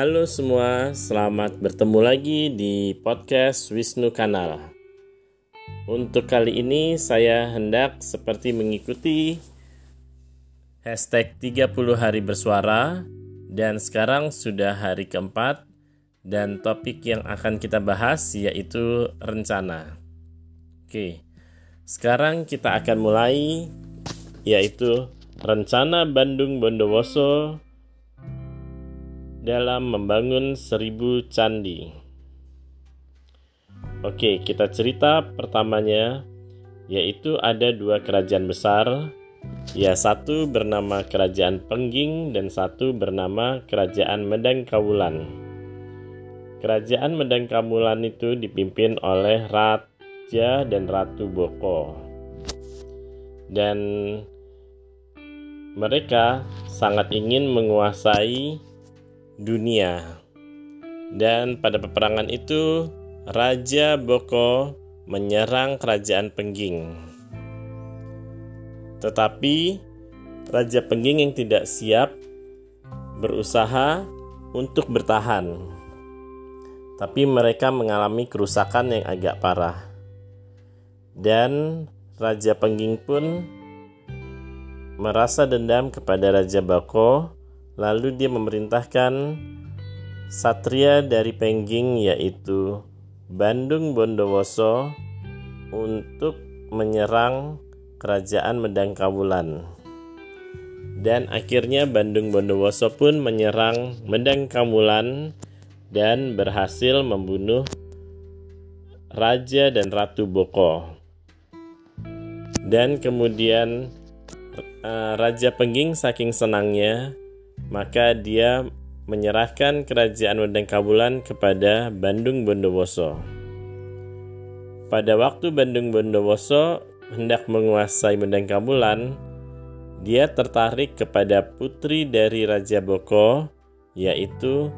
Halo semua, selamat bertemu lagi di podcast Wisnu Kanal. Untuk kali ini saya hendak seperti mengikuti hashtag 30 hari bersuara dan sekarang sudah hari keempat dan topik yang akan kita bahas yaitu rencana. Oke, sekarang kita akan mulai yaitu rencana Bandung Bondowoso dalam membangun seribu candi. Oke, kita cerita pertamanya, yaitu ada dua kerajaan besar. Ya, satu bernama Kerajaan Pengging dan satu bernama Kerajaan Medang Kawulan. Kerajaan Medang Kawulan itu dipimpin oleh Raja dan Ratu Boko. Dan mereka sangat ingin menguasai dunia. Dan pada peperangan itu, Raja Boko menyerang kerajaan Pengging. Tetapi Raja Pengging yang tidak siap berusaha untuk bertahan. Tapi mereka mengalami kerusakan yang agak parah. Dan Raja Pengging pun merasa dendam kepada Raja Boko Lalu dia memerintahkan satria dari Pengging yaitu Bandung Bondowoso untuk menyerang kerajaan Medang Kawulan. Dan akhirnya Bandung Bondowoso pun menyerang Medang Kawulan dan berhasil membunuh Raja dan Ratu Boko. Dan kemudian eh, Raja Pengging saking senangnya maka dia menyerahkan kerajaan Wendeng Kabulan kepada Bandung Bondowoso. Pada waktu Bandung Bondowoso hendak menguasai Wendeng Kabulan, dia tertarik kepada putri dari Raja Boko, yaitu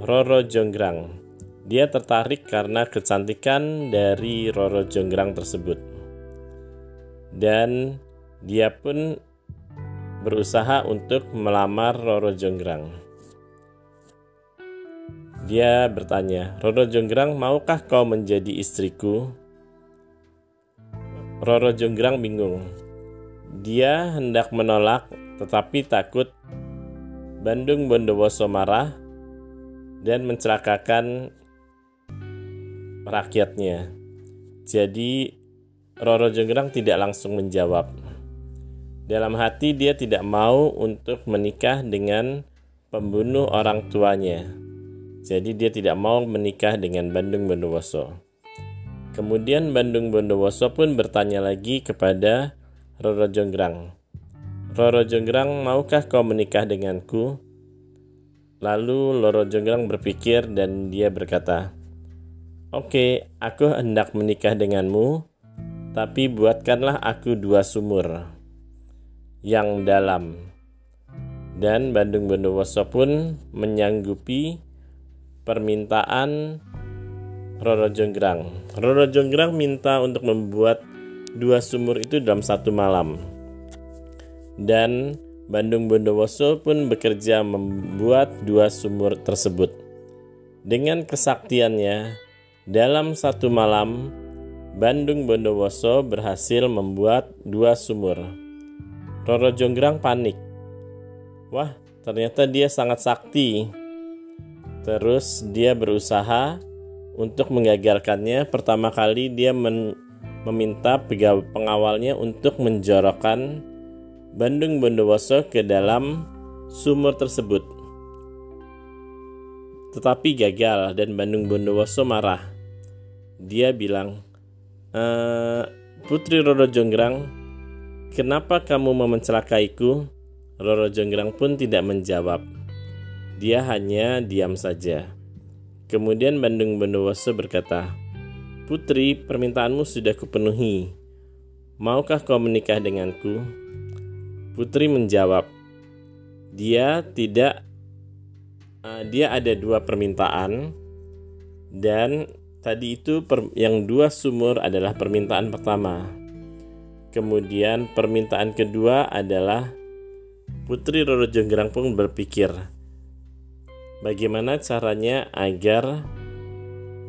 Roro Jonggrang. Dia tertarik karena kecantikan dari Roro Jonggrang tersebut. Dan dia pun berusaha untuk melamar Roro Jonggrang. Dia bertanya, Roro Jonggrang, maukah kau menjadi istriku? Roro Jonggrang bingung. Dia hendak menolak, tetapi takut Bandung Bondowoso marah dan mencelakakan rakyatnya. Jadi Roro Jonggrang tidak langsung menjawab. Dalam hati dia tidak mau untuk menikah dengan pembunuh orang tuanya. Jadi dia tidak mau menikah dengan Bandung Bondowoso. Kemudian Bandung Bondowoso pun bertanya lagi kepada Roro Jonggrang. Roro Jonggrang, maukah kau menikah denganku? Lalu Roro Jonggrang berpikir dan dia berkata, Oke, aku hendak menikah denganmu, tapi buatkanlah aku dua sumur yang dalam. Dan Bandung Bondowoso pun menyanggupi permintaan Roro Jonggrang. Roro Jonggrang minta untuk membuat dua sumur itu dalam satu malam. Dan Bandung Bondowoso pun bekerja membuat dua sumur tersebut. Dengan kesaktiannya, dalam satu malam, Bandung Bondowoso berhasil membuat dua sumur. Roro Jonggrang panik. Wah, ternyata dia sangat sakti. Terus dia berusaha untuk menggagalkannya. Pertama kali dia meminta pengawalnya untuk menjorokkan Bandung Bondowoso ke dalam sumur tersebut. Tetapi gagal dan Bandung Bondowoso marah. Dia bilang, e, Putri Roro Jonggrang Kenapa kamu mau mencelakaiku? Roro Jonggrang pun tidak menjawab. Dia hanya diam saja. Kemudian Bandung Bondowoso berkata, Putri, permintaanmu sudah kupenuhi. Maukah kau menikah denganku? Putri menjawab, dia tidak uh, dia ada dua permintaan dan tadi itu per, yang dua sumur adalah permintaan pertama Kemudian permintaan kedua adalah Putri Roro Jonggrang pun berpikir, bagaimana caranya agar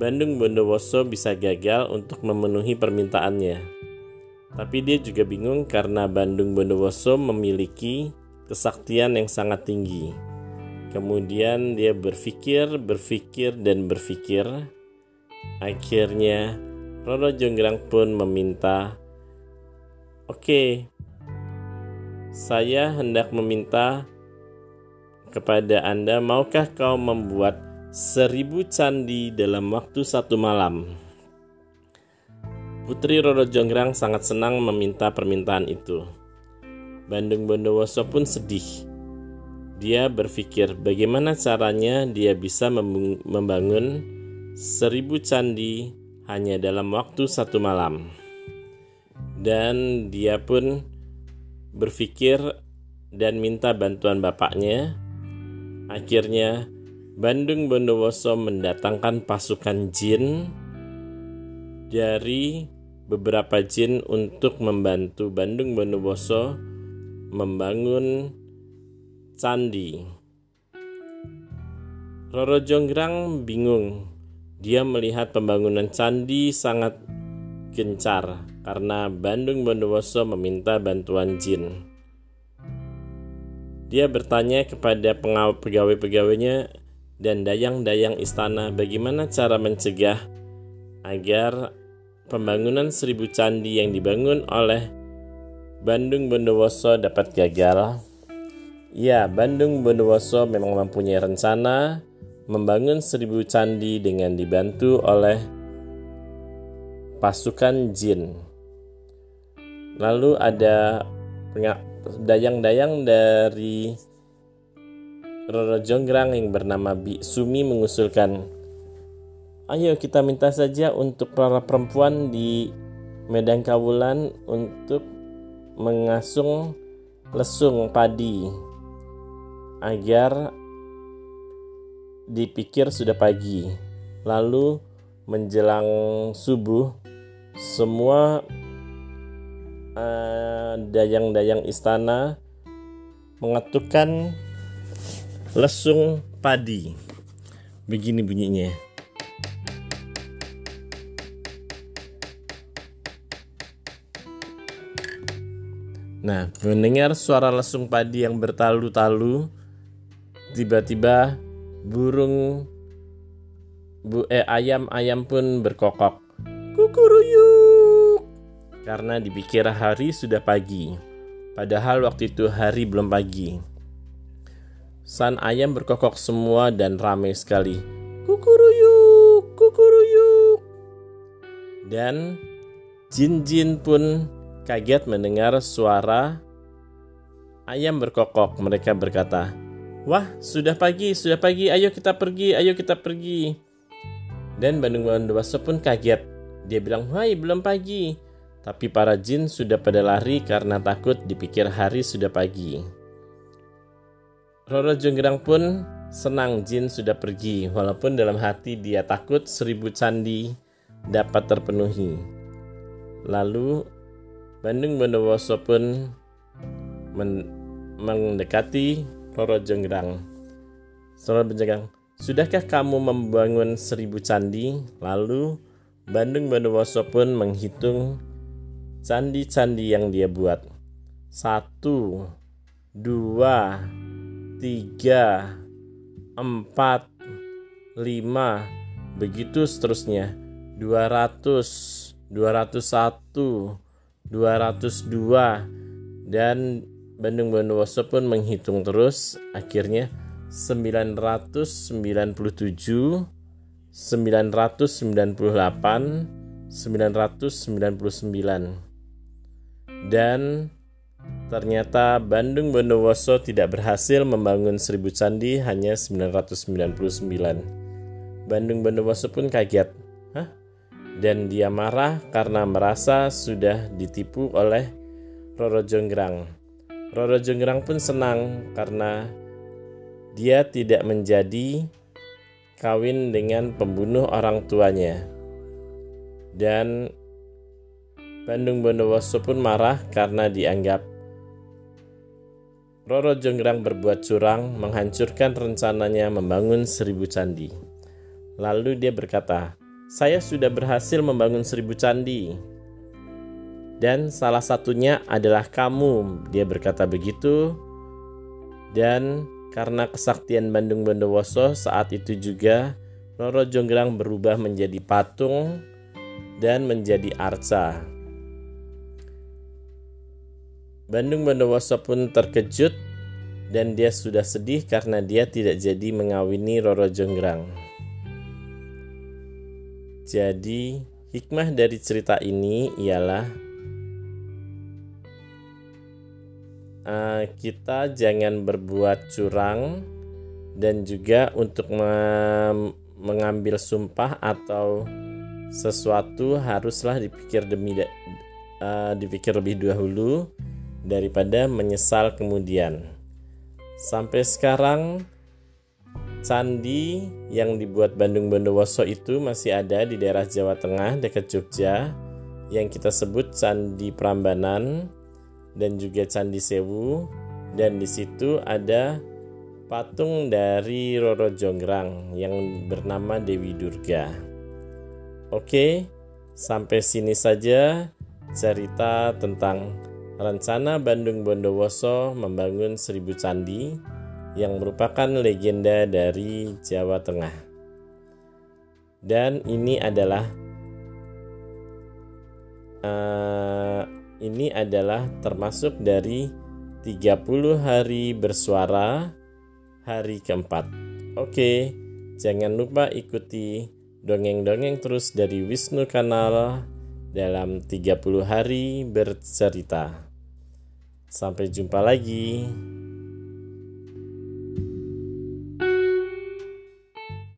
Bandung Bondowoso bisa gagal untuk memenuhi permintaannya. Tapi dia juga bingung karena Bandung Bondowoso memiliki kesaktian yang sangat tinggi. Kemudian dia berpikir, berpikir, dan berpikir. Akhirnya Roro Jonggrang pun meminta, "Oke, saya hendak meminta kepada Anda, maukah kau membuat seribu candi dalam waktu satu malam? Putri Roro Jonggrang sangat senang meminta permintaan itu. Bandung Bondowoso pun sedih. Dia berpikir bagaimana caranya dia bisa membangun seribu candi hanya dalam waktu satu malam. Dan dia pun berpikir dan minta bantuan bapaknya Akhirnya, Bandung Bondowoso mendatangkan pasukan jin dari beberapa jin untuk membantu Bandung Bondowoso membangun candi. Roro Jonggrang bingung. Dia melihat pembangunan candi sangat gencar karena Bandung Bondowoso meminta bantuan jin. Dia bertanya kepada pegawai-pegawainya dan dayang-dayang istana bagaimana cara mencegah agar pembangunan seribu candi yang dibangun oleh Bandung Bondowoso dapat gagal. Ya, Bandung Bondowoso memang mempunyai rencana membangun seribu candi dengan dibantu oleh pasukan jin. Lalu ada dayang-dayang dari Roro Jonggrang yang bernama Bi Sumi mengusulkan, ayo kita minta saja untuk para perempuan di Medan Kawulan untuk mengasung lesung padi agar dipikir sudah pagi. Lalu menjelang subuh semua Eh, dayang-dayang istana mengetukkan lesung padi. Begini bunyinya. Nah, mendengar suara lesung padi yang bertalu-talu, tiba-tiba burung bu eh ayam-ayam pun berkokok. Kukuruyuk karena dipikir hari sudah pagi, padahal waktu itu hari belum pagi. San ayam berkokok semua dan ramai sekali. Kukuruyuk, kukuruyuk. Dan jin-jin pun kaget mendengar suara ayam berkokok. Mereka berkata, Wah, sudah pagi, sudah pagi, ayo kita pergi, ayo kita pergi. Dan Bandung Bondowoso pun kaget. Dia bilang, Hai, belum pagi. Tapi para jin sudah pada lari karena takut dipikir hari sudah pagi. Roro Jonggrang pun senang jin sudah pergi, walaupun dalam hati dia takut seribu candi dapat terpenuhi. Lalu Bandung Bondowoso pun men mendekati Roro Jonggrang. Roro Jonggrang, sudahkah kamu membangun seribu candi? Lalu Bandung Bondowoso pun menghitung candi-candi yang dia buat. Satu, dua, tiga, empat, lima, begitu seterusnya. Dua ratus, dua ratus satu, dua ratus dua, dan Bandung Bondowoso pun menghitung terus. Akhirnya sembilan ratus sembilan puluh tujuh, sembilan ratus sembilan puluh delapan, sembilan ratus sembilan puluh sembilan dan ternyata Bandung Bondowoso tidak berhasil membangun seribu candi hanya 999. Bandung Bondowoso pun kaget. Hah? Dan dia marah karena merasa sudah ditipu oleh Roro Jonggrang. Roro Jonggrang pun senang karena dia tidak menjadi kawin dengan pembunuh orang tuanya. Dan Bandung Bondowoso pun marah karena dianggap Roro Jonggrang berbuat curang, menghancurkan rencananya membangun seribu candi. Lalu dia berkata, "Saya sudah berhasil membangun seribu candi, dan salah satunya adalah kamu." Dia berkata begitu, dan karena kesaktian Bandung Bondowoso saat itu juga Roro Jonggrang berubah menjadi patung dan menjadi arca. Bandung Bondowoso pun terkejut dan dia sudah sedih karena dia tidak jadi mengawini Roro Jonggrang. Jadi, hikmah dari cerita ini ialah uh, kita jangan berbuat curang dan juga untuk mengambil sumpah atau sesuatu haruslah dipikir demi uh, dipikir lebih dahulu daripada menyesal kemudian. Sampai sekarang candi yang dibuat Bandung Bondowoso itu masih ada di daerah Jawa Tengah dekat Jogja yang kita sebut Candi Prambanan dan juga Candi Sewu dan di situ ada patung dari Roro Jonggrang yang bernama Dewi Durga. Oke, sampai sini saja cerita tentang rencana Bandung Bondowoso membangun seribu candi yang merupakan legenda dari Jawa Tengah. Dan ini adalah uh, ini adalah termasuk dari 30 hari bersuara hari keempat. Oke, jangan lupa ikuti dongeng-dongeng terus dari Wisnu Kanal dalam 30 hari bercerita. Sampai jumpa lagi.